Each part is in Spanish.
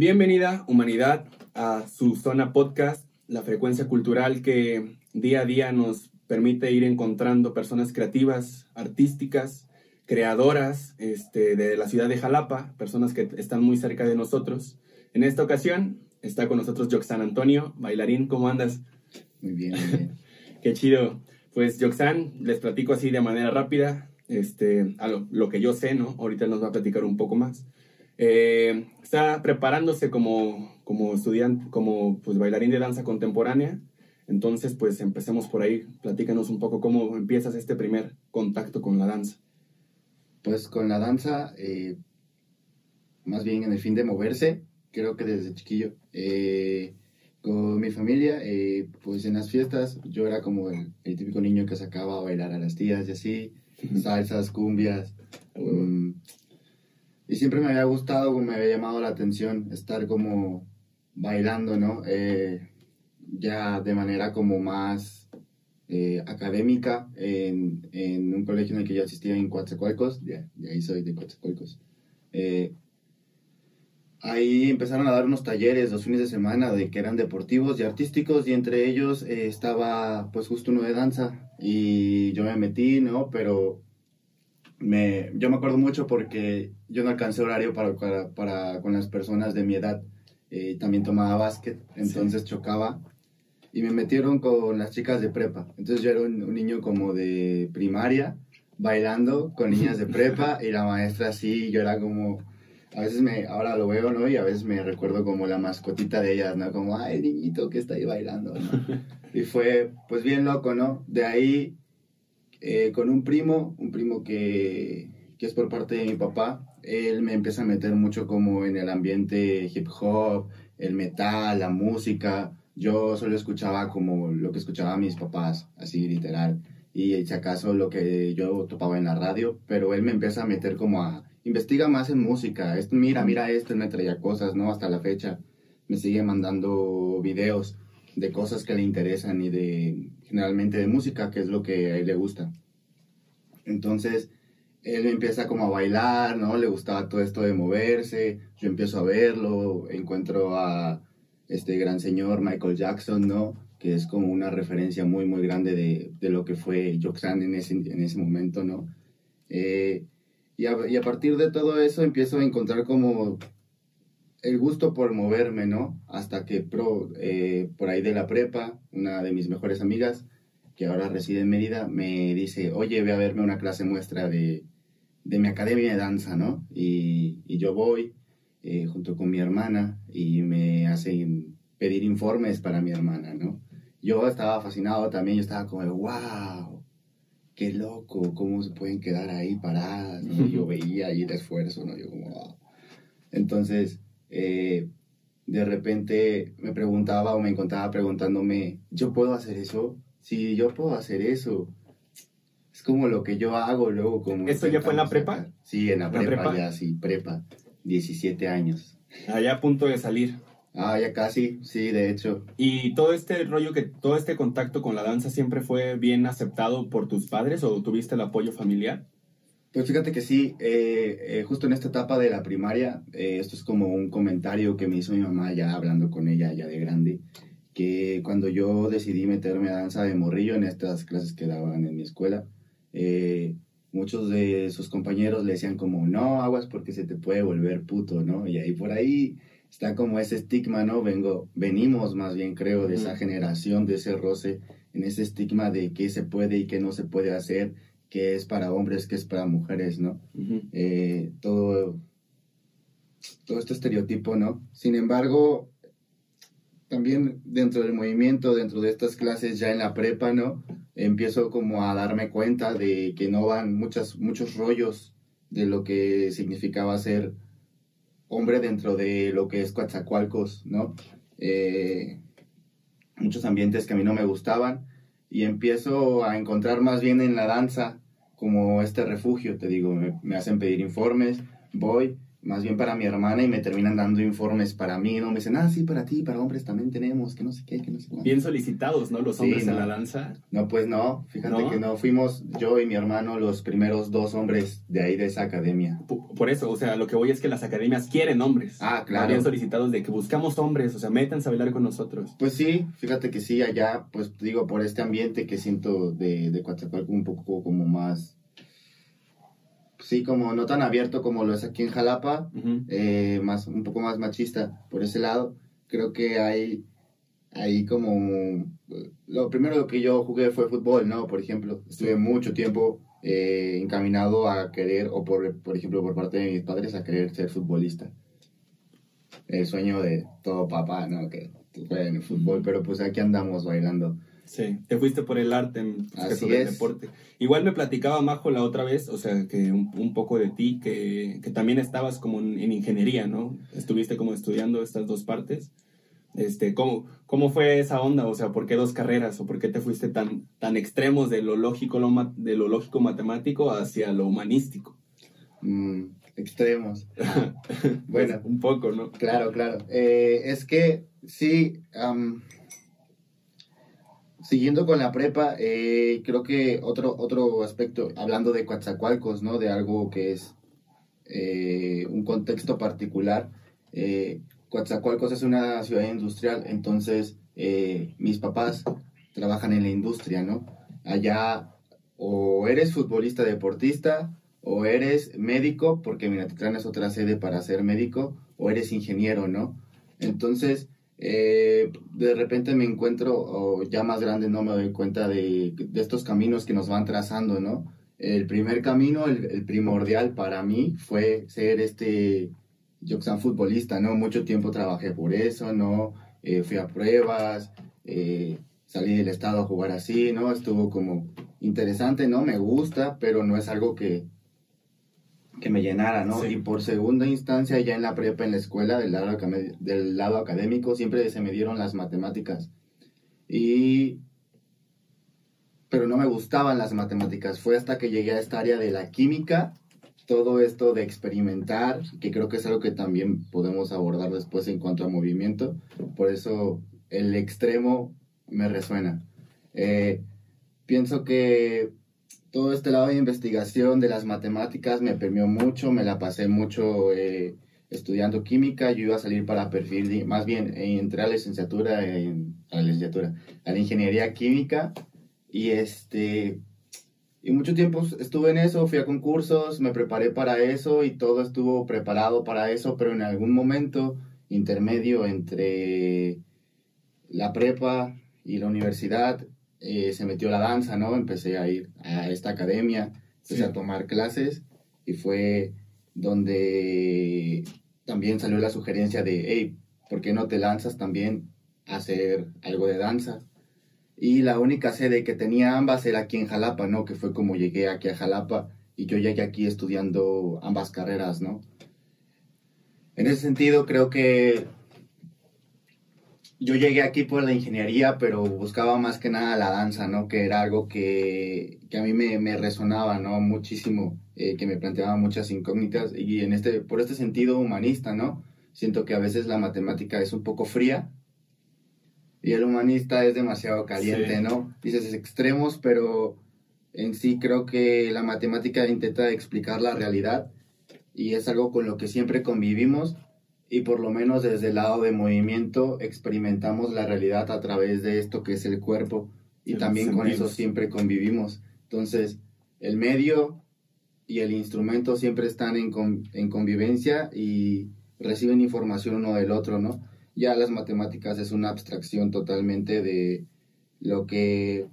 Bienvenida, humanidad, a su zona podcast, la frecuencia cultural que día a día nos permite ir encontrando personas creativas, artísticas, creadoras este, de la ciudad de Jalapa, personas que están muy cerca de nosotros. En esta ocasión está con nosotros Joxan Antonio, bailarín, ¿cómo andas? Muy bien, muy bien. Qué chido. Pues Joxan, les platico así de manera rápida, este, a lo, que yo sé, ¿no? Ahorita nos va a platicar un poco más. Eh, está preparándose como, como estudiante, como pues, bailarín de danza contemporánea. Entonces, pues empecemos por ahí. Platícanos un poco cómo empiezas este primer contacto con la danza. Pues con la danza, eh, más bien en el fin de moverse, creo que desde chiquillo. Eh, con mi familia, eh, pues en las fiestas yo era como el, típico niño que sacaba a bailar a las tías y así, salsas, cumbias. Um, y siempre me había gustado, me había llamado la atención estar como bailando, ¿no? Eh, ya de manera como más eh, académica en, en, un colegio en el que yo asistía en Coatzacoalcos, de, de ahí soy de Coatzacoalcos. Eh, ahí empezaron a dar unos talleres los fines de semana de que eran deportivos y artísticos y entre ellos estaba pues justo uno de danza y yo me metí, ¿no? Pero me, yo me acuerdo mucho porque yo no alcancé horario para, para, con las personas de mi edad. Eh, también tomaba básquet, entonces chocaba. Y me metieron con las chicas de prepa. Entonces yo era un, niño como de primaria, bailando con niñas de prepa y la maestra así, yo era como, a veces me, ahora lo veo, ¿no? Y a veces me recuerdo como la mascotita de ellas, ¿no? Como, ay, niñito que está ahí bailando, ¿no? Y fue, pues bien loco, ¿no? De ahí eh, con un primo, un primo que, que, es por parte de mi papá. Él me empieza a meter mucho como en el ambiente hip hop, el metal, la música. Yo solo escuchaba como lo que escuchaban mis papás, así literal. Y si acaso lo que yo topaba en la radio, pero él me empieza a meter como a investiga más en música. Esto, mira, mira esto, me traía cosas, ¿no? Hasta la fecha. Me sigue mandando videos de cosas que le interesan y de generalmente de música, que es lo que a él le gusta. Entonces, él empieza como a bailar, ¿no? Le gustaba todo esto de moverse, yo empiezo a verlo, encuentro a este gran señor Michael Jackson, ¿no? Que es como una referencia muy, muy grande de, de lo que fue Joxan en ese, en ese momento, ¿no? Eh, y, a, y a partir de todo eso empiezo a encontrar como el gusto por moverme, ¿no? Hasta que pro, eh, por ahí de la prepa, una de mis mejores amigas, que ahora reside en Mérida, me dice, oye, ve a verme una clase muestra de, de mi academia de danza, ¿no? Y, y yo voy eh, junto con mi hermana y me hacen pedir informes para mi hermana, ¿no? Yo estaba fascinado también, yo estaba como, wow, qué loco, cómo se pueden quedar ahí paradas, ¿no? yo veía ahí el esfuerzo, ¿no? Yo como, wow. Entonces, eh, de repente me preguntaba o me encontraba preguntándome, ¿yo puedo hacer eso? Sí, yo puedo hacer eso. Es como lo que yo hago luego. Como ¿Esto ya fue en la prepa? Sí, en la, prepa, ya, sí, prepa. 17 años. Allá a punto de salir. Ah, ya casi, sí, de hecho. ¿Y todo este rollo, que todo este contacto con la danza siempre fue bien aceptado por tus padres o tuviste el apoyo familiar? Pues fíjate que sí, eh, eh, justo en esta etapa de la primaria, eh, esto es como un comentario que me hizo mi mamá ya hablando con ella ya de grande, que cuando yo decidí meterme a danza de morrillo en estas clases que daban en mi escuela, muchos de sus compañeros le decían como, no, aguas porque se te puede volver puto, ¿no? Y ahí por ahí está como ese estigma, ¿no? Vengo, venimos más bien creo de esa generación, de ese roce, en ese estigma de qué se puede y qué no se puede hacer que es para hombres, que es para mujeres, ¿no? Eh, todo, todo este estereotipo, ¿no? Sin embargo, también dentro del movimiento, dentro de estas clases ya en la prepa, ¿no? Empiezo como a darme cuenta de que no van muchas, muchos rollos de lo que significaba ser hombre dentro de lo que es Coatzacoalcos, ¿no? Eh, muchos ambientes que a mí no me gustaban y empiezo a encontrar más bien en la danza como este refugio, te digo, me, hacen pedir informes, voy más bien para mi hermana y me terminan dando informes para mí, ¿no? Me dicen, ah, sí, para ti, para hombres también tenemos, que no sé qué, que no sé cuánto. Bien solicitados, ¿no? Los hombres en la danza. No, pues no, fíjate que no, fuimos yo y mi hermano los primeros dos hombres de ahí de esa academia. Por, eso, o sea, lo que voy es que las academias quieren hombres. Ah, claro. Bien solicitados de que buscamos hombres, o sea, métanse a bailar con nosotros. Pues sí, fíjate que sí, allá, pues digo, por este ambiente que siento de, de Coatzacoalcos un poco como más sí, como no tan abierto como lo es aquí en Jalapa, eh, más, un poco más machista por ese lado. Creo que hay, hay como... Lo primero que yo jugué fue fútbol, ¿no? Por ejemplo, estuve mucho tiempo eh, encaminado a querer, o por, por ejemplo, por parte de mis padres, a querer ser futbolista. El sueño de todo papá, ¿no? Que juegue en el fútbol, pero pues aquí andamos bailando. Sí, te fuiste por el arte en Así es. deporte. Igual me platicaba Majo la otra vez, o sea, que un, poco de ti, que, que, también estabas como en, ingeniería, ¿no? Estuviste como estudiando estas dos partes. Este, ¿cómo, ¿Cómo fue esa onda? O sea, ¿por qué dos carreras? ¿O por qué te fuiste tan, tan extremos de lo lógico, lo, de lo lógico matemático hacia lo humanístico? Mm, extremos. bueno, un poco, ¿no? Claro, claro. Eh, es que sí, Siguiendo con la prepa, eh, creo que otro, otro aspecto, hablando de Coatzacoalcos, ¿no? De algo que es eh, un contexto particular. Eh, Coatzacoalcos es una ciudad industrial, entonces eh, mis papás trabajan en la industria, ¿no? Allá o eres futbolista deportista, o eres médico, porque Minatitlán es otra sede para ser médico, o eres ingeniero, ¿no? Entonces, eh, de repente me encuentro, ya más grande, no me doy cuenta de, estos caminos que nos van trazando, ¿no? El primer camino, el, primordial para mí fue ser este Joxan futbolista, ¿no? Mucho tiempo trabajé por eso, ¿no? Eh, fui a pruebas, eh, salí del estado a jugar así, ¿no? Estuvo como interesante, ¿no? Me gusta, pero no es algo que, que me llenara, ¿no? Y por segunda instancia, ya en la prepa, en la escuela, del lado, del lado académico, siempre se me dieron las matemáticas. Y... Pero no me gustaban las matemáticas. Fue hasta que llegué a esta área de la química, todo esto de experimentar, que creo que es algo que también podemos abordar después en cuanto a movimiento. Por eso el extremo me resuena. Eh, pienso que todo este lado de investigación de las matemáticas me permeó mucho, me la pasé mucho eh, estudiando química, yo iba a salir para perfil, más bien entré a la licenciatura, en, a la licenciatura, a la ingeniería química. Y este... Y mucho tiempo estuve en eso, fui a concursos, me preparé para eso y todo estuvo preparado para eso, pero en algún momento intermedio entre la prepa y la universidad eh, se metió la danza, ¿no? Empecé a ir a esta academia, empecé a tomar clases y fue donde también salió la sugerencia de, hey, ¿por qué no te lanzas también a hacer algo de danza? Y la única sede que tenía ambas era aquí en Jalapa, ¿no? Que fue como llegué aquí a Jalapa y yo llegué aquí estudiando ambas carreras, ¿no? En ese sentido, creo que yo llegué aquí por la ingeniería, pero buscaba más que nada la danza, ¿no? Que era algo que, que a mí me, me, resonaba, ¿no? Muchísimo, eh, que me planteaba muchas incógnitas y en este, por este sentido humanista, ¿no? Siento que a veces la matemática es un poco fría y el humanista es demasiado caliente, ¿no? Dices extremos, pero en sí creo que la matemática intenta explicar la realidad y es algo con lo que siempre convivimos y por lo menos desde el lado de movimiento experimentamos la realidad a través de esto que es el cuerpo y también con eso siempre convivimos. Entonces, el medio y el instrumento siempre están en, en convivencia y reciben información uno del otro, ¿no? Ya las matemáticas es una abstracción totalmente de lo que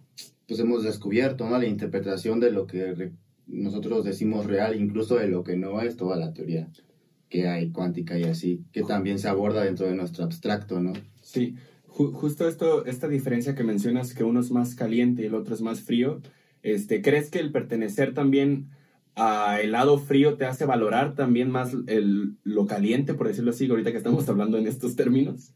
pues hemos descubierto, ¿no? La interpretación de lo que nosotros decimos real, incluso de lo que no es toda la teoría que hay cuántica y así, que también se aborda dentro de nuestro abstracto, ¿no? Sí, justo esto, esta diferencia que mencionas, que uno es más caliente y el otro es más frío, este, ¿crees que el pertenecer también a el lado frío te hace valorar también más el, lo caliente, por decirlo así, ahorita que estamos hablando en estos términos?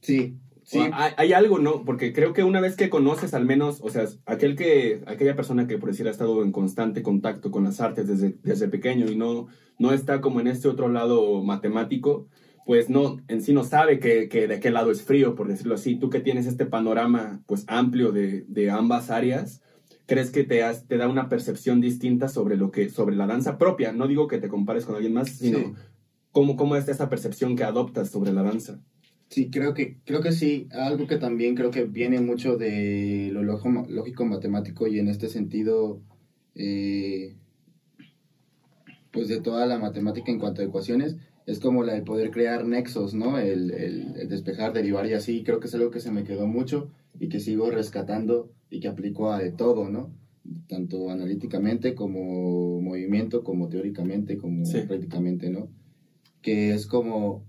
Sí, Sí, hay, hay, algo, ¿no? Porque creo que una vez que conoces al menos, o sea, aquel que, aquella persona que por decir ha estado en constante contacto con las artes desde, desde pequeño y no, no está como en este otro lado matemático, pues no, en sí no sabe que, que de qué lado es frío, por decirlo así. Tú que tienes este panorama pues amplio de, de ambas áreas, crees que te, has, te da una percepción distinta sobre lo que sobre la danza propia no digo que te compares con alguien más sino sí. cómo, cómo es esa percepción que adoptas sobre la danza Sí, creo que, creo que sí. Algo que también creo que viene mucho de lo lógico matemático y en este sentido, eh, pues de toda la matemática en cuanto a ecuaciones, es como la de poder crear nexos, ¿no? El, el, el, despejar, derivar y así. Creo que es algo que se me quedó mucho y que sigo rescatando y que aplico a de todo, ¿no? Tanto analíticamente como movimiento, como teóricamente, como sí. prácticamente, ¿no? Que es como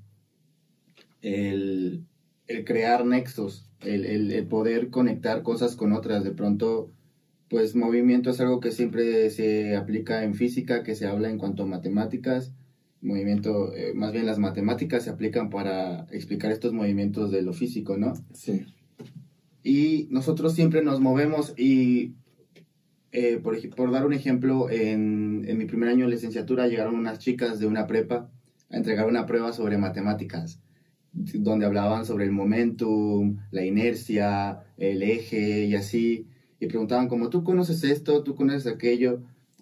el, el crear nexos, el, el, el, poder conectar cosas con otras. De pronto, pues movimiento es algo que siempre se aplica en física, que se habla en cuanto a matemáticas. Movimiento, eh, más bien las matemáticas se aplican para explicar estos movimientos de lo físico, ¿no? Sí. Y nosotros siempre nos movemos y, eh, por, por, dar un ejemplo, en, en mi primer año de licenciatura llegaron unas chicas de una prepa a entregar una prueba sobre matemáticas donde hablaban sobre el momentum, la inercia, el eje y así, y preguntaban como, ¿tú conoces esto? ¿Tú conoces aquello?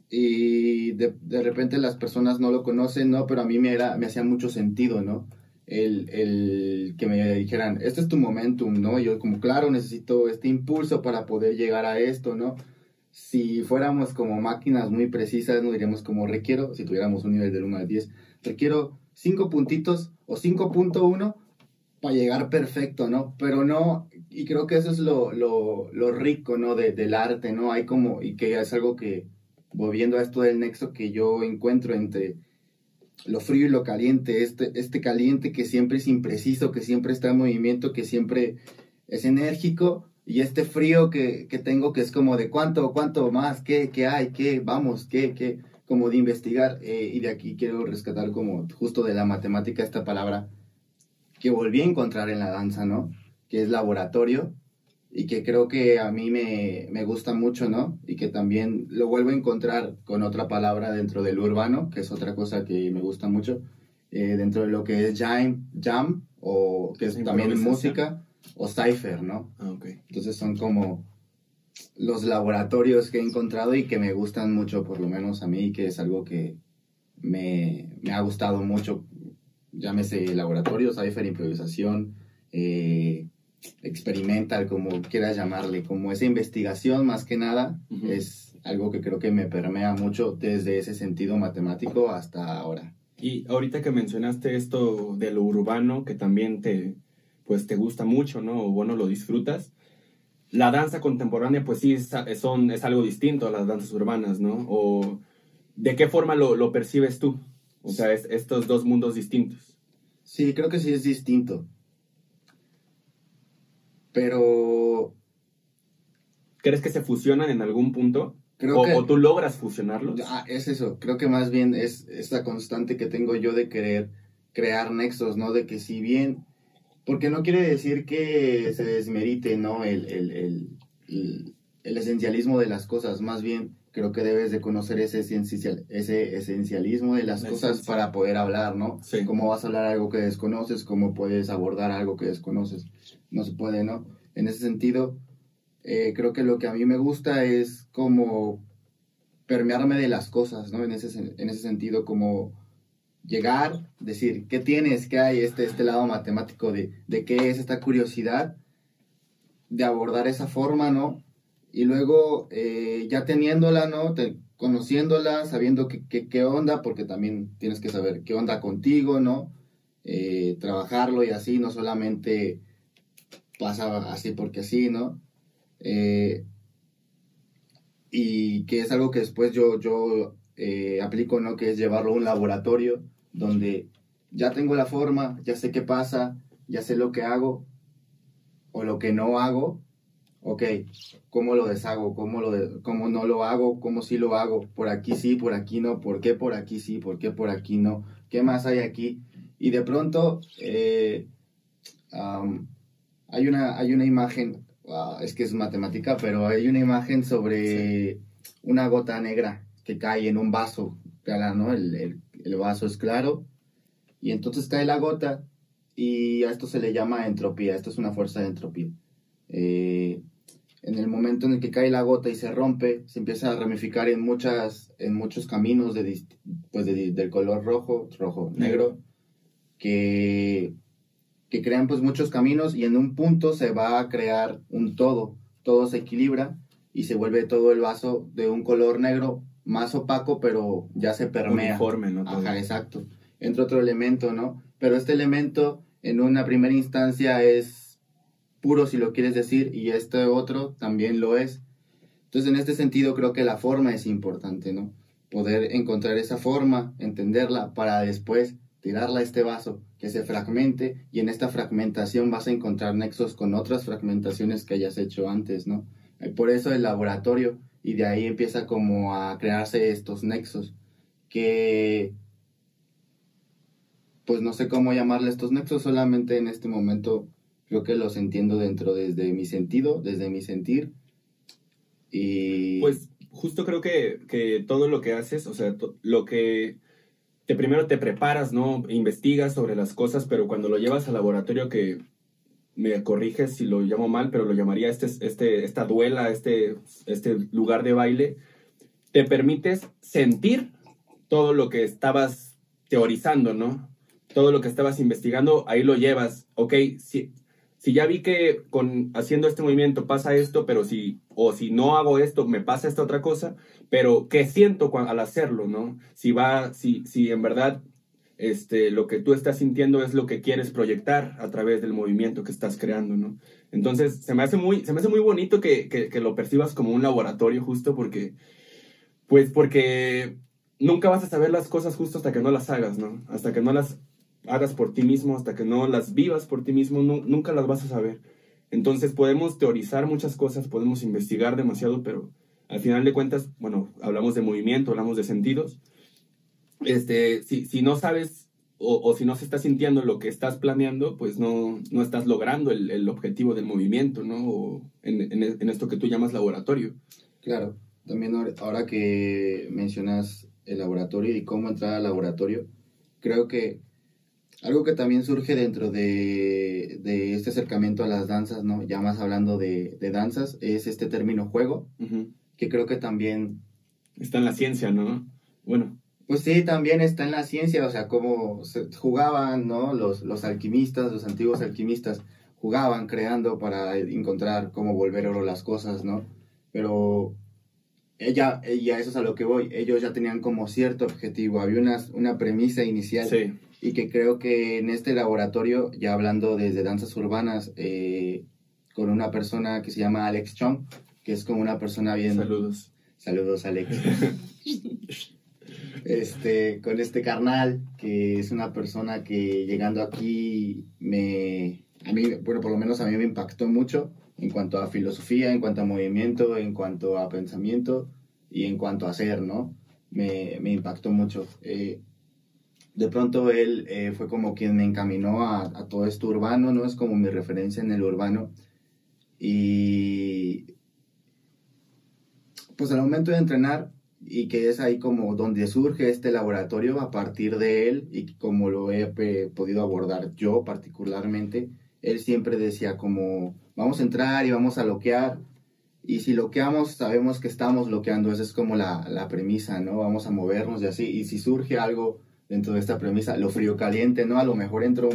Y de, de repente las personas no lo conocen, ¿no? Pero a mí me, era, me hacía mucho sentido, ¿no? El, el que me dijeran, este es tu momentum, ¿no? Y yo como, claro, necesito este impulso para poder llegar a esto, ¿no? Si fuéramos como máquinas muy precisas, no diríamos como requiero, si tuviéramos un nivel del 1 al 10, requiero 5 puntitos o 5.1 para llegar perfecto, ¿no? Pero no, y creo que eso es lo, lo, lo rico, ¿no? De, del arte, ¿no? Hay como, y que es algo que, volviendo a esto del nexo que yo encuentro entre lo frío y lo caliente, este, este caliente que siempre es impreciso, que siempre está en movimiento, que siempre es enérgico, y este frío que, que tengo que es como de cuánto, cuánto más, qué, qué hay, qué, vamos, qué, qué, como de investigar, eh, y de aquí quiero rescatar como justo de la matemática esta palabra que volví a encontrar en la danza, ¿no? Que es laboratorio y que creo que a mí me, me, gusta mucho, ¿no? Y que también lo vuelvo a encontrar con otra palabra dentro del urbano, que es otra cosa que me gusta mucho, eh, dentro de lo que es jam, jam o que es también música, o cipher, ¿no? Ah, okay. Entonces son como los laboratorios que he encontrado y que me gustan mucho, por lo menos a mí, que es algo que me, me ha gustado mucho, llámese laboratorio, cipher, improvisación, eh, experimental, como quieras llamarle, como esa investigación más que nada, uh -huh. es algo que creo que me permea mucho desde ese sentido matemático hasta ahora. Y ahorita que mencionaste esto de lo urbano, que también te, pues te gusta mucho, ¿no? O bueno, lo disfrutas la danza contemporánea, pues sí, es, son, es algo distinto a las danzas urbanas, ¿no? O de qué forma lo, lo percibes tú? O sea, es, estos dos mundos distintos. Sí, creo que sí es distinto. Pero... ¿Crees que se fusionan en algún punto? Creo o, que... ¿O tú logras fusionarlos? Ah, es eso. Creo que más bien es esta constante que tengo yo de querer crear nexos, ¿no? De que si bien porque no quiere decir que se desmerite ¿no? el, el, el, el, esencialismo de las cosas, más bien creo que debes de conocer ese, esencial, ese esencialismo de las cosas para poder hablar, ¿no? Sí. Cómo vas a hablar algo que desconoces, cómo puedes abordar algo que desconoces. No se puede, ¿no? En ese sentido, eh, creo que lo que a mí me gusta es como permearme de las cosas, ¿no? En ese, en ese sentido, como llegar, decir, ¿qué tienes? ¿Qué hay? Este, este lado matemático de, de qué es esta curiosidad, de abordar esa forma, ¿no? Y luego, eh, ya teniéndola, ¿no? Te, conociéndola, sabiendo qué onda, porque también tienes que saber qué onda contigo, ¿no? Eh, trabajarlo y así, no solamente pasa así porque así, ¿no? Eh, y que es algo que después yo, yo aplico, ¿no? Que es llevarlo a un laboratorio donde ya tengo la forma, ya sé qué pasa, ya sé lo que hago o lo que no hago, ok, ¿cómo lo deshago? ¿Cómo, lo de, cómo no lo hago? ¿Cómo sí lo hago? Por aquí sí, por aquí no, ¿por qué por aquí sí? ¿Por qué por aquí no? ¿Qué más hay aquí? Y de pronto, eh, um, hay una, hay una imagen, ah, es que es matemática, pero hay una imagen sobre una gota negra que cae en un vaso, ¿no? El, el, el vaso es claro y entonces cae la gota y a esto se le llama entropía, esto es una fuerza de entropía. Eh, en el momento en el que cae la gota y se rompe, se empieza a ramificar en, muchas, en muchos caminos de, pues del color rojo, rojo, negro, que, que crean pues muchos caminos y en un punto se va a crear un todo, todo se equilibra y se vuelve todo el vaso de un color negro más opaco, pero ya se permea. Uniforme, ¿no? Ajá, exacto. Entra otro elemento, ¿no? Pero este elemento en una primera instancia es puro, si lo quieres decir, y este otro también lo es. Entonces, en este sentido, creo que la forma es importante, ¿no? Poder encontrar esa forma, entenderla, para después tirarla a este vaso, que se fragmente, y en esta fragmentación vas a encontrar nexos con otras fragmentaciones que hayas hecho antes, ¿no? Por eso el laboratorio, y de ahí empieza como a crearse estos nexos, que pues no sé cómo llamarle estos nexos, solamente en este momento creo que los entiendo dentro desde mi sentido, desde mi sentir. Y... Pues justo creo que, que todo lo que haces, o sea, lo que te primero te preparas, ¿no? Investigas sobre las cosas, pero cuando lo llevas al laboratorio que me corriges si lo llamo mal, pero lo llamaría este, este, esta duela, este, este lugar de baile, te permites sentir todo lo que estabas teorizando, ¿no? todo lo que estabas investigando, ahí lo llevas. Ok, si, si ya vi que con haciendo este movimiento pasa esto, pero si, o si no hago esto, me pasa esta otra cosa, pero ¿qué siento al hacerlo, no? Si va, si, si en verdad este, lo que tú estás sintiendo es lo que quieres proyectar a través del movimiento que estás creando, ¿no? Entonces, se me hace muy, se me hace muy bonito que, que, lo percibas como un laboratorio justo porque, pues porque nunca vas a saber las cosas justo hasta que no las hagas, ¿no? Hasta que no las hagas por ti mismo, hasta que no las vivas por ti mismo, nunca las vas a saber. Entonces podemos teorizar muchas cosas, podemos investigar demasiado, pero al final de cuentas, bueno, hablamos de movimiento, hablamos de sentidos. Este, si, si no sabes o, si no se está sintiendo lo que estás planeando, pues no, no estás logrando el, el objetivo del movimiento, ¿no? O en, en, esto que tú llamas laboratorio. Claro, también ahora que mencionas el laboratorio y cómo entrar al laboratorio, creo que algo que también surge dentro de, este acercamiento a las danzas, ¿no? Ya más hablando de, danzas, es este término juego, que creo que también... Está en la ciencia, ¿no? Bueno. Pues sí, también está en la ciencia, o sea, cómo jugaban, ¿no? Los, los alquimistas, los antiguos alquimistas, jugaban creando para encontrar cómo volver oro las cosas, ¿no? Pero ella, y a eso es a lo que voy, ellos ya tenían como cierto objetivo, había una, una premisa inicial. Sí y que creo que en este laboratorio, ya hablando desde danzas urbanas, eh, con una persona que se llama Alex Chong, que es como una persona bien... Saludos. Saludos, Alex. este, con este carnal, que es una persona que llegando aquí me... A mí, bueno, por lo menos a mí me impactó mucho en cuanto a filosofía, en cuanto a movimiento, en cuanto a pensamiento y en cuanto a ser, ¿no? Me, me impactó mucho. Eh, de pronto él eh, fue como quien me encaminó a, todo esto urbano, ¿no? Es como mi referencia en el urbano. Y pues al momento de entrenar, y que es ahí como donde surge este laboratorio a partir de él, y como lo he podido abordar yo particularmente, él siempre decía como, vamos a entrar y vamos a loquear, y si loqueamos, sabemos que estamos loqueando, esa es como la, la premisa, ¿no? Vamos a movernos y así, y si surge algo dentro de esta premisa, lo frío caliente, ¿no? A lo mejor entro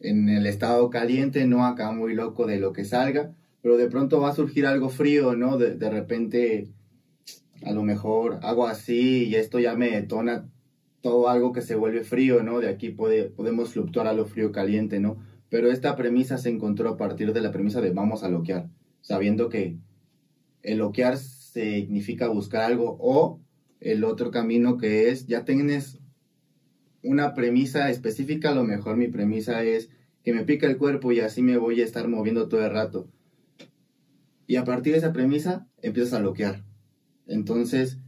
en el estado caliente, ¿no? Acá muy loco de lo que salga, pero de pronto va a surgir algo frío, ¿no? De, de repente, a lo mejor hago así y esto ya me detona todo algo que se vuelve frío, ¿no? De aquí puede, podemos fluctuar a lo frío caliente, ¿no? Pero esta premisa se encontró a partir de la premisa de vamos a loquear, sabiendo que el loquear significa buscar algo o el otro camino que es ya tienes una premisa específica, a lo mejor mi premisa es que me pica el cuerpo y así me voy a estar moviendo todo el rato. Y a partir de esa premisa empiezas a bloquear. Entonces,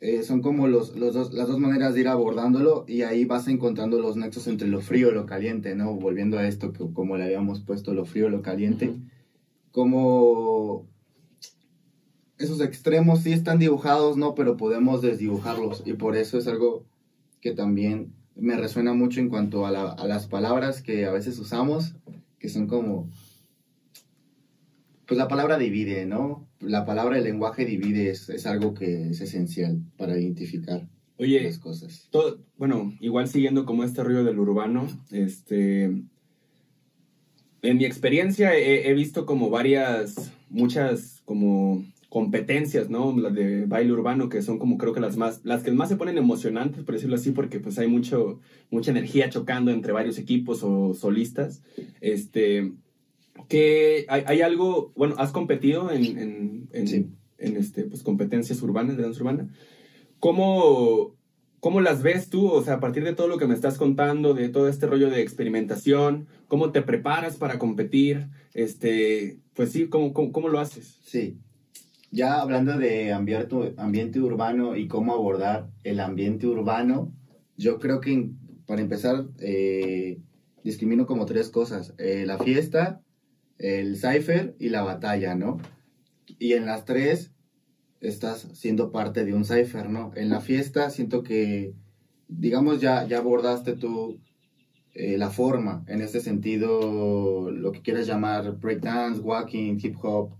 eh, son como los, los dos, las dos maneras de ir abordándolo y ahí vas encontrando los nexos entre lo frío y lo caliente, ¿no? Volviendo a esto, que como le habíamos puesto lo frío y lo caliente, como esos extremos sí están dibujados, ¿no? Pero podemos desdibujarlos y por eso es algo que también me resuena mucho en cuanto a, a las palabras que a veces usamos, que son como pues la palabra divide, ¿no? La palabra, el lenguaje divide es, algo que es esencial para identificar Oye, las cosas. Todo, bueno, igual siguiendo como este rollo del urbano, este, en mi experiencia he, visto como varias, muchas como competencias, ¿no? Las de baile urbano, que son como creo que las más, las que más se ponen emocionantes, por decirlo así, porque pues hay mucho, mucha energía chocando entre varios equipos o solistas. Este, que hay, algo, bueno, has competido en, en, este, pues, competencias urbanas, de danza urbana. ¿Cómo, ¿Cómo las ves tú? O sea, a partir de todo lo que me estás contando, de todo este rollo de experimentación, ¿cómo te preparas para competir? Este, pues sí, ¿cómo, cómo, lo haces? Sí. Ya hablando de ambiente, ambiente urbano y cómo abordar el ambiente urbano, yo creo que para empezar eh, discrimino como tres cosas. Eh, la fiesta, el cipher y la batalla, ¿no? Y en las tres estás siendo parte de un cipher, ¿no? En la fiesta siento que, digamos, ya, ya abordaste tú eh, la forma, en este sentido, lo que quieras llamar breakdance, walking, hip hop,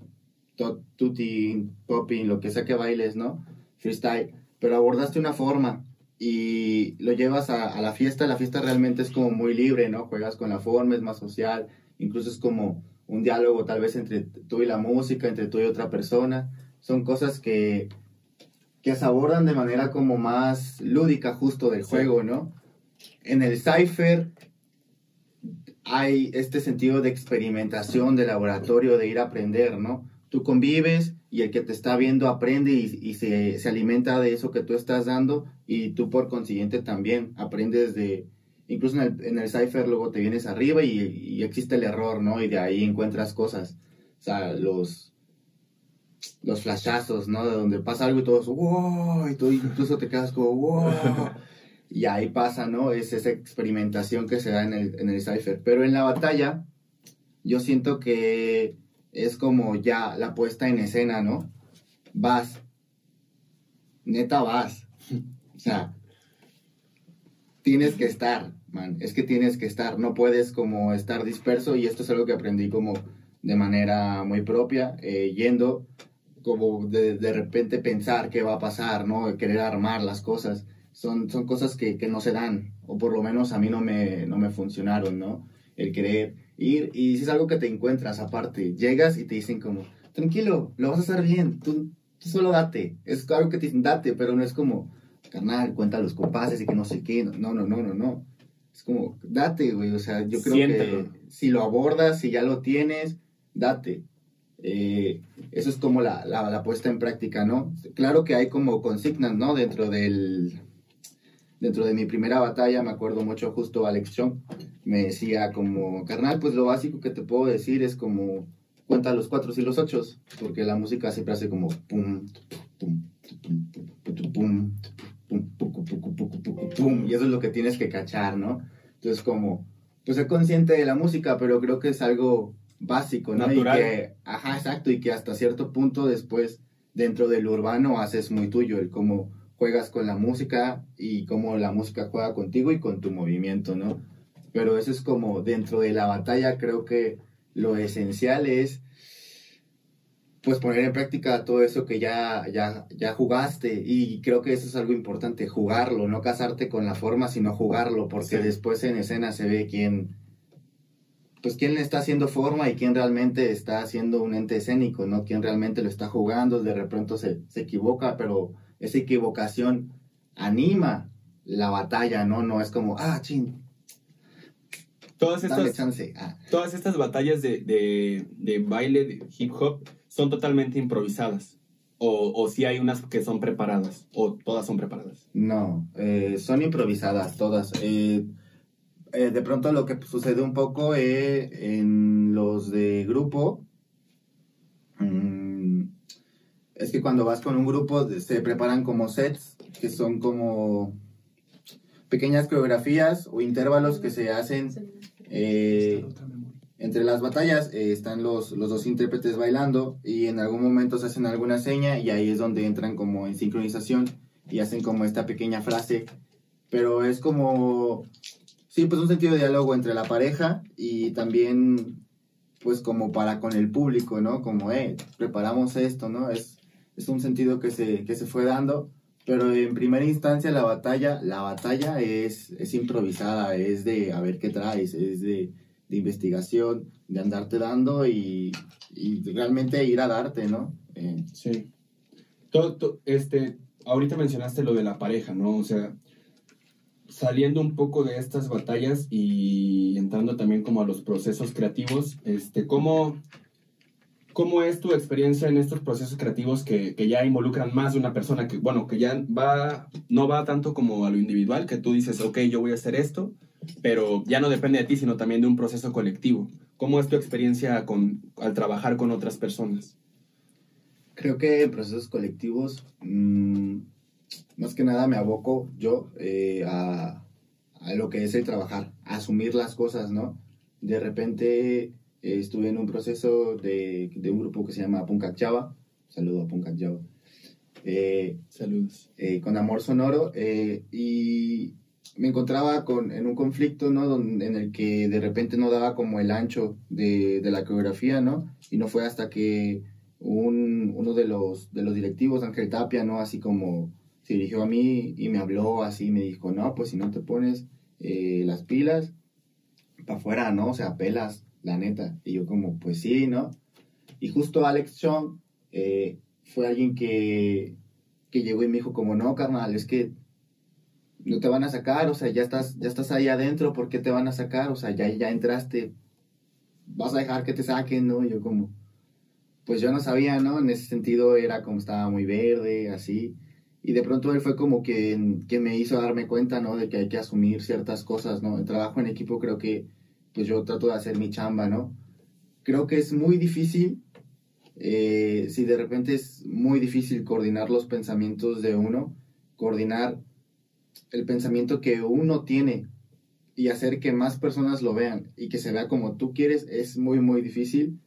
tutti, popping, lo que sea que bailes, ¿no? Freestyle, pero abordaste una forma y lo llevas a, a la fiesta, la fiesta realmente es como muy libre, ¿no? Juegas con la forma, es más social, incluso es como un diálogo tal vez entre tú y la música, entre tú y otra persona. Son cosas que, que se abordan de manera como más lúdica justo del juego, ¿no? En el cipher hay este sentido de experimentación, de laboratorio, de ir a aprender, ¿no? Tú convives y el que te está viendo aprende y, se, se, alimenta de eso que tú estás dando y tú por consiguiente también aprendes de, incluso en el, en el cipher luego te vienes arriba y, existe el error, ¿no? Y de ahí encuentras cosas. O sea, los, los flashazos, ¿no? De donde pasa algo y todos, wow, y tú incluso te quedas como, wow. Y ahí pasa, ¿no? Es esa experimentación que se da en el, en el cipher. Pero en la batalla, yo siento que es como ya la puesta en escena, ¿no? Vas. Neta vas. O sea, tienes que estar man, es que tienes que estar, no puedes como estar disperso y esto es algo que aprendí como de manera muy propia, eh, yendo como de, de, repente pensar qué va a pasar, ¿no? Querer armar las cosas. Son, son cosas que, que, no se dan, o por lo menos a mí no me, no me funcionaron, ¿no? El querer ir, y si es algo que te encuentras aparte, llegas y te dicen como, tranquilo, lo vas a hacer bien, tú, solo date. Es algo que te dicen, date, pero no es como, carnal, cuenta los compases y que no sé qué, no, no, no, no, no. Es como, date, güey. O sea, yo creo que si lo abordas, si ya lo tienes, date. Eh, eso es como la, la, puesta en práctica, ¿no? Claro que hay como consignas, ¿no? Dentro del... Dentro de mi primera batalla, me acuerdo mucho justo Alex Chong, me decía como, carnal, pues lo básico que te puedo decir es como, cuenta los cuatro y los ocho, porque la música siempre hace como pum, pum, pum, pum, pum, y eso es lo que tienes que cachar, ¿no? Entonces, como, pues ser consciente de la música, pero creo que es algo básico, ¿no? Natural. Y que, ajá, exacto, y que hasta cierto punto después, dentro del urbano, haces muy tuyo, el cómo juegas con la música y cómo la música juega contigo y con tu movimiento, ¿no? Pero eso es como, dentro de la batalla, creo que lo esencial es pues poner en práctica todo eso que ya, ya, ya jugaste y creo que eso es algo importante, jugarlo, no casarte con la forma, sino jugarlo, porque después en escena se ve quién, pues quién le está haciendo forma y quién realmente está haciendo un ente escénico, ¿no? Quién realmente lo está jugando, de repente se, se equivoca, pero esa equivocación anima la batalla, ¿no? No es como, ah, ching. Todas estas, ah. todas estas batallas de, de, de baile, de hip hop, son totalmente improvisadas. O, o si hay unas que son preparadas, o todas son preparadas. No, eh, son improvisadas todas. Eh, eh, de pronto lo que sucede un poco en los de grupo, mm, es que cuando vas con un grupo se preparan como sets, que son como pequeñas coreografías o intervalos que se hacen eh, entre las batallas. eh, están los, los dos intérpretes bailando y en algún momento se hacen alguna seña y ahí es donde entran como en sincronización y hacen como esta pequeña frase. Pero es como, sí, pues un sentido de diálogo entre la pareja y también pues como para con el público, ¿no? Como, eh, preparamos esto, ¿no? Es, es un sentido que se, que se fue dando, pero en primera instancia la batalla, la batalla es, es improvisada, es de a ver qué traes, es de, de investigación, de andarte dando y, y realmente ir a darte, ¿no? Eh, Sí. Todo, to- este, ahorita mencionaste lo de la pareja, ¿no? O sea, saliendo un poco de estas batallas y entrando también como a los procesos creativos, este, ¿cómo, cómo es tu experiencia en estos procesos creativos que, que ya involucran más de una persona? Que, bueno, que ya va, no va tanto como a lo individual, que tú dices, ok, yo voy a hacer esto, pero ya no depende de ti, sino también de un proceso colectivo. ¿Cómo es tu experiencia con, al trabajar con otras personas? Creo que en procesos colectivos, mm, más que nada me aboco yo eh, a, a lo que es el trabajar, a asumir las cosas, ¿no? De repente eh, estuve en un proceso de, de un grupo que se llama Punkat Java, saludo a Punkat Java, eh, Saludos. con Amor Sonoro y me encontraba con, en un conflicto, ¿no? En el que de repente no daba como el ancho de, de la coreografía, ¿no? Y no fue hasta que un, uno de los, de los directivos, Ángel Tapia, ¿no? Así como se dirigió a mí y me habló así, me dijo, no, pues si no te pones eh, las pilas, para afuera, ¿no? O sea, pelas, la neta. Y yo como, pues sí, ¿no? Y justo Alex Chong eh, fue alguien que, que llegó y me dijo como, no, carnal, es que no te van a sacar, o sea, ya estás, ya estás ahí adentro, ¿por qué te van a sacar? O sea, ya, ya entraste, vas a dejar que te saquen, ¿no? Yo como, pues yo no sabía, ¿no? En ese sentido era como estaba muy verde, así. Y de pronto él fue como que, que me hizo darme cuenta, ¿no? De que hay que asumir ciertas cosas, ¿no? El trabajo en equipo creo que, pues yo trato de hacer mi chamba, ¿no? Creo que es muy difícil, eh, si de repente es muy difícil coordinar los pensamientos de uno, coordinar el pensamiento que uno tiene y hacer que más personas lo vean y que se vea como tú quieres es muy, muy difícil.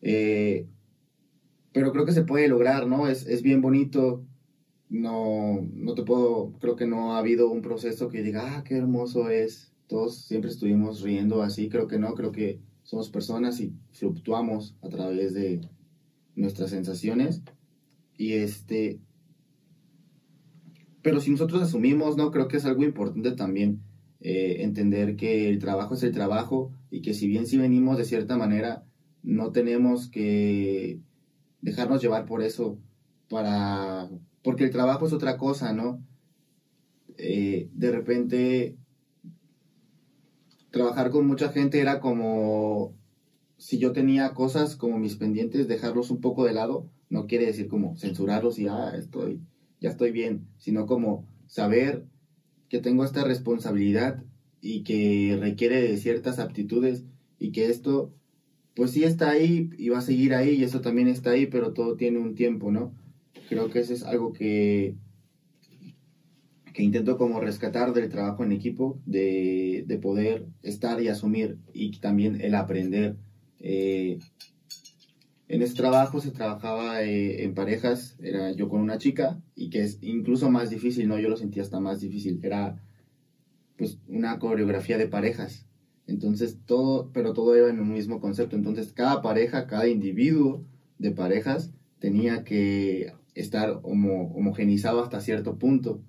Eh, pero creo que se puede lograr, ¿no? Es, es bien bonito. No, no te puedo, creo que no ha habido un proceso que diga, ah, qué hermoso es. Todos siempre estuvimos riendo así, creo que no, creo que somos personas y fluctuamos a través de nuestras sensaciones. Y este, pero si nosotros asumimos, ¿no? Creo que es algo importante también eh, entender que el trabajo es el trabajo y que si bien si venimos de cierta manera, no tenemos que dejarnos llevar por eso para... Porque el trabajo es otra cosa, ¿no? Eh, de repente, trabajar con mucha gente era como... Si yo tenía cosas como mis pendientes, dejarlos un poco de lado, no quiere decir como censurarlos y, ah, estoy ya estoy bien, sino como saber que tengo esta responsabilidad y que requiere de ciertas aptitudes y que esto, pues sí está ahí y va a seguir ahí y eso también está ahí, pero todo tiene un tiempo, ¿no? Creo que eso es algo que, que intento como rescatar del trabajo en equipo, de, de poder estar y asumir y también el aprender. Eh, en ese trabajo se trabajaba eh, en parejas, era yo con una chica, y que es incluso más difícil, ¿no? Yo lo sentía hasta más difícil. Era, pues, una coreografía de parejas. Entonces, todo, pero todo iba en un mismo concepto. Entonces, cada pareja, cada individuo de parejas tenía que estar homo, homogenizado hasta cierto punto.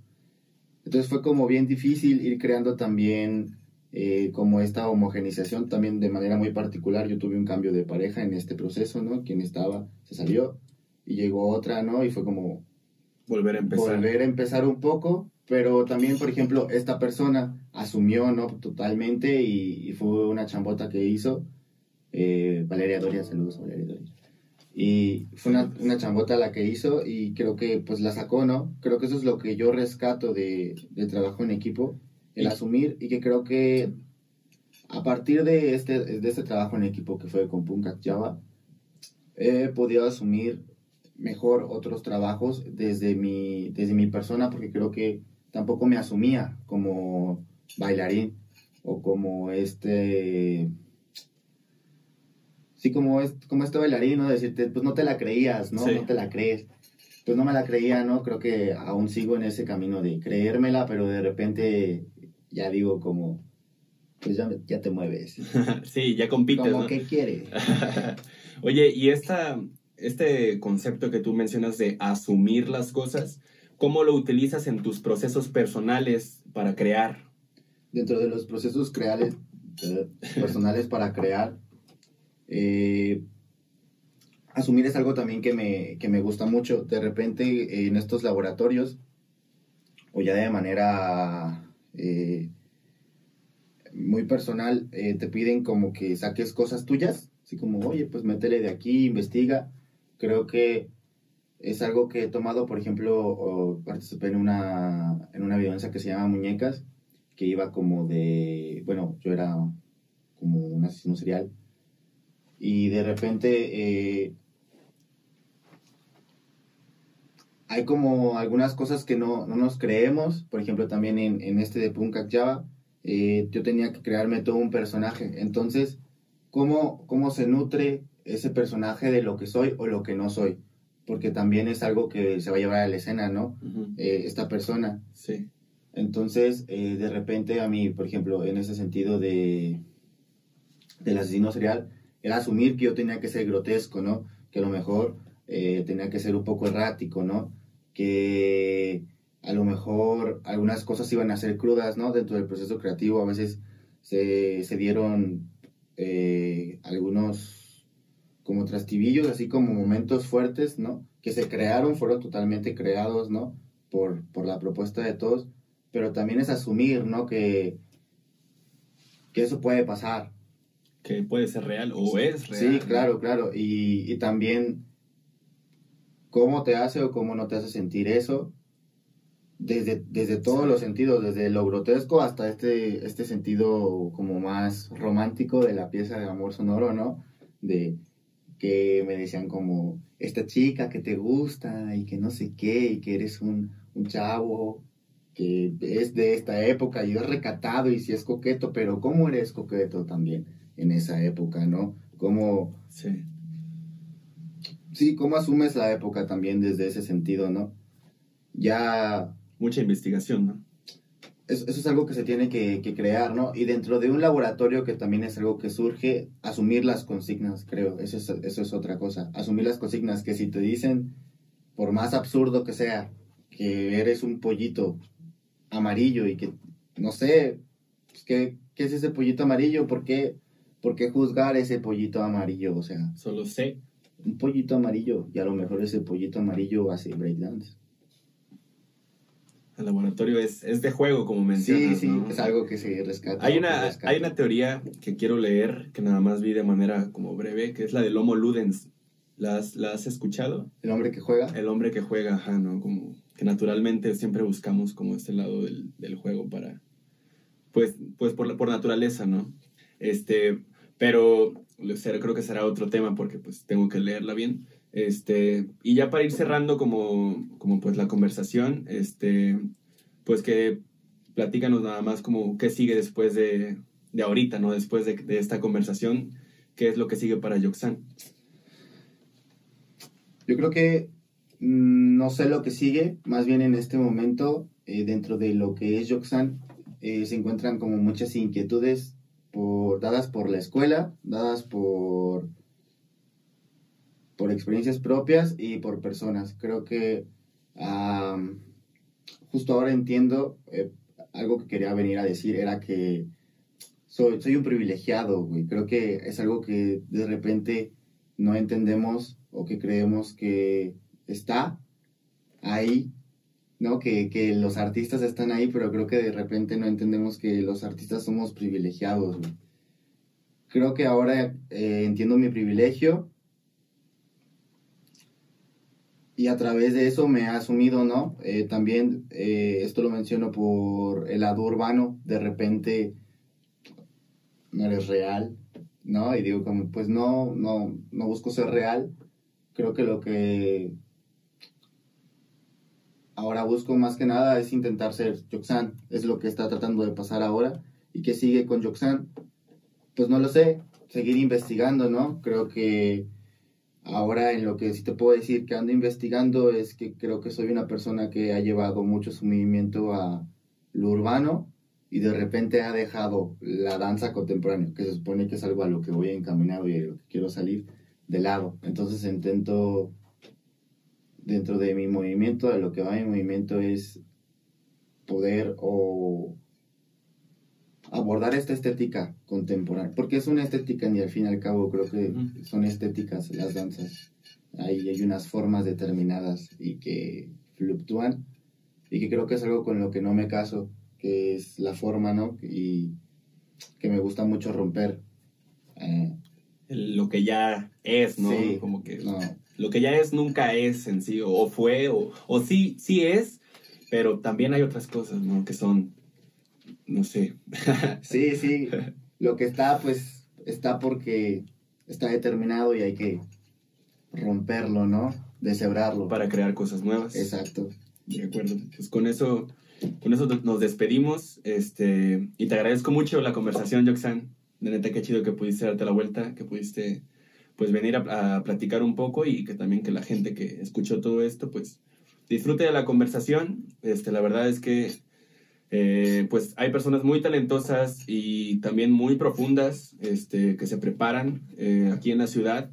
Entonces, fue como bien difícil ir creando también eh, como esta homogenización también de manera muy particular. Yo tuve un cambio de pareja en este proceso, ¿no? Quien estaba se salió y llegó otra, ¿no? Y fue como Volver a empezar. volver a empezar un poco, pero también, por ejemplo, esta persona asumió, ¿no? Totalmente y, y fue una chambota que hizo. Eh, Valeria Doria, saludos a Valeria Doria. Y fue una, una chambota la que hizo y creo que pues la sacó, ¿no? Creo que eso es lo que yo rescato de, del trabajo en equipo, el asumir y que creo que a partir de este, de este trabajo en equipo que fue con Punkat Java, he podido asumir mejor otros trabajos desde mi, desde mi persona, porque creo que tampoco me asumía como bailarín o como este sí como es como este bailarín no decirte pues no te la creías no no te la crees. Pues no me la creía no creo que aún sigo en ese camino de creérmela pero de repente ya digo como pues ya, ya te mueves. Sí ya compites como que quiere. Oye y esta este concepto que tú mencionas de asumir las cosas cómo lo utilizas en tus procesos personales para crear dentro de los procesos creales, eh, personales para crear, eh, asumir es algo también que me, que me gusta mucho. De repente en estos laboratorios, o ya de manera eh, muy personal, te piden como que saques cosas tuyas, así como, oye, pues métele de aquí, investiga. Creo que es algo que he tomado, por ejemplo, participé en una, en una que se llama Muñecas, que iba como de, bueno, yo era como un asesino serial y de repente eh, hay como algunas cosas que no, no, nos creemos, por ejemplo también en, en este de Punkak Java, eh, yo tenía que crearme todo un personaje, entonces, ¿cómo, ¿cómo se nutre ese personaje de lo que soy o lo que no soy? Porque también es algo que se va a llevar a la escena, ¿no? Eh, esta persona. Sí. Entonces, eh, de repente a mí, por ejemplo, en ese sentido de del asesino serial, era asumir que yo tenía que ser grotesco, ¿no? Que a lo mejor eh, tenía que ser un poco errático, ¿no? Que a lo mejor algunas cosas iban a ser crudas, ¿no? Dentro del proceso creativo a veces se, se dieron eh, algunos como trastibillos, así como momentos fuertes, ¿no? Que se crearon, fueron totalmente creados, ¿no? Por, por la propuesta de todos pero también es asumir, ¿no? Que, que eso puede pasar. Que puede ser real o es real. Sí, claro, claro. Y, y también cómo te hace o cómo no te hace sentir eso, desde, desde todos los sentidos, desde lo grotesco hasta este, este sentido como más romántico de la pieza de amor sonoro, ¿no? De que me decían como, esta chica que te gusta y que no sé qué, y que eres un, un chavo que es de esta época y es recatado y si es coqueto, pero ¿cómo eres coqueto también en esa época, no? ¿Cómo... Sí. Sí, ¿cómo asumes la época también desde ese sentido, no? Ya... Mucha investigación, ¿no? Eso, es algo que se tiene que, que, crear, ¿no? Y dentro de un laboratorio que también es algo que surge, asumir las consignas, creo, eso es, eso es otra cosa. Asumir las consignas, que si te dicen, por más absurdo que sea, que eres un pollito amarillo y que, no sé, pues, ¿qué, ¿qué, es ese pollito amarillo? ¿Por qué, ¿Por qué juzgar ese pollito amarillo? O sea, solo sé. Un pollito amarillo y a lo mejor ese pollito amarillo hace breakdance. El laboratorio es, es de juego, como mencionas. Sí, sí, es algo que se rescata. Hay una, hay una teoría que quiero leer, que nada más vi de manera como breve, que es la del Homo Ludens. ¿La has, ¿La has escuchado? ¿El hombre que juega? El hombre que juega, ajá, ¿no? Como que naturalmente siempre buscamos como este lado del, del juego para, pues, pues por, por naturaleza, ¿no? Este, pero creo que será otro tema porque pues tengo que leerla bien. Este, y ya para ir cerrando como, como pues la conversación, este, pues que platícanos nada más como qué sigue después de, de ahorita, ¿no? Después de, de, esta conversación, qué es lo que sigue para Yoxan. Yo creo que Mm, no sé lo que sigue, más bien en este momento, eh, dentro de lo que es Yoxan, eh, se encuentran como muchas inquietudes por, dadas por la escuela, dadas por, por experiencias propias y por personas. Creo que justo ahora entiendo, eh, algo que quería venir a decir era que soy, soy un privilegiado, güey. Creo que es algo que de repente no entendemos o que creemos que está ahí, ¿no? Que, que, los artistas están ahí, pero creo que de repente no entendemos que los artistas somos privilegiados. Creo que ahora eh, entiendo mi privilegio y a través de eso me ha asumido, ¿no? Eh, también eh, esto lo menciono por el lado urbano, de repente no eres real, ¿no? Y digo como, pues no, no, no busco ser real. Creo que lo que ahora busco más que nada es intentar ser Yoxan, es lo que está tratando de pasar ahora. ¿Y que sigue con Yoxan? Pues no lo sé, seguir investigando, ¿no? Creo que ahora en lo que sí te puedo decir que ando investigando es que creo que soy una persona que ha llevado mucho su movimiento a lo urbano y de repente ha dejado la danza contemporánea, que se supone que es algo a lo que voy encaminado y a lo que quiero salir de lado. Entonces intento dentro de mi movimiento, de lo que va mi movimiento es poder o abordar esta estética contemporánea, porque es una estética y al fin y al cabo creo que son estéticas las danzas. Ahí hay unas formas determinadas y que fluctúan y que creo que es algo con lo que no me caso, que es la forma, ¿no? Y que me gusta mucho romper. Eh, lo que ya es, ¿no? Sí, Como que lo que ya es nunca es en sí, o fue, o, o sí, sí es, pero también hay otras cosas, ¿no? Que son, no sé. sí, sí, lo que está, pues, está porque está determinado y hay que romperlo, ¿no? Deshebrarlo. Para crear cosas nuevas. Exacto. De acuerdo. Pues con eso, con eso nos despedimos, este, y te agradezco mucho la conversación, Joxan. De neta, qué chido que pudiste darte la vuelta, que pudiste pues venir a, platicar un poco y que también que la gente que escuchó todo esto pues disfrute de la conversación. Este, la verdad es que eh, pues hay personas muy talentosas y también muy profundas este, que se preparan eh, aquí en la ciudad.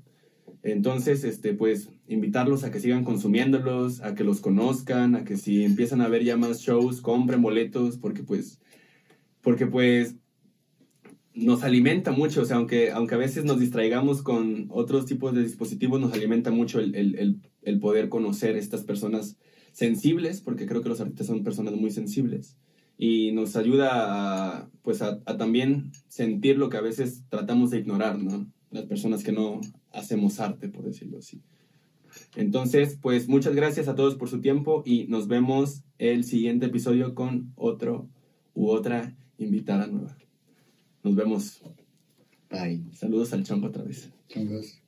Entonces, este, pues invitarlos a que sigan consumiéndolos, a que los conozcan, a que si empiezan a ver ya más shows, compren boletos, porque pues, porque pues nos alimenta mucho, o sea, aunque, aunque a veces nos distraigamos con otros tipos de dispositivos, nos alimenta mucho el, el, el, poder conocer estas personas sensibles, porque creo que los artistas son personas muy sensibles, y nos ayuda a, pues a, también sentir lo que a veces tratamos de ignorar, ¿no? Las personas que no hacemos arte, por decirlo así. Entonces, pues muchas gracias a todos por su tiempo y nos vemos el siguiente episodio con otro u otra invitada nueva. Nos vemos. Bye. Saludos al chango otra vez. Changos.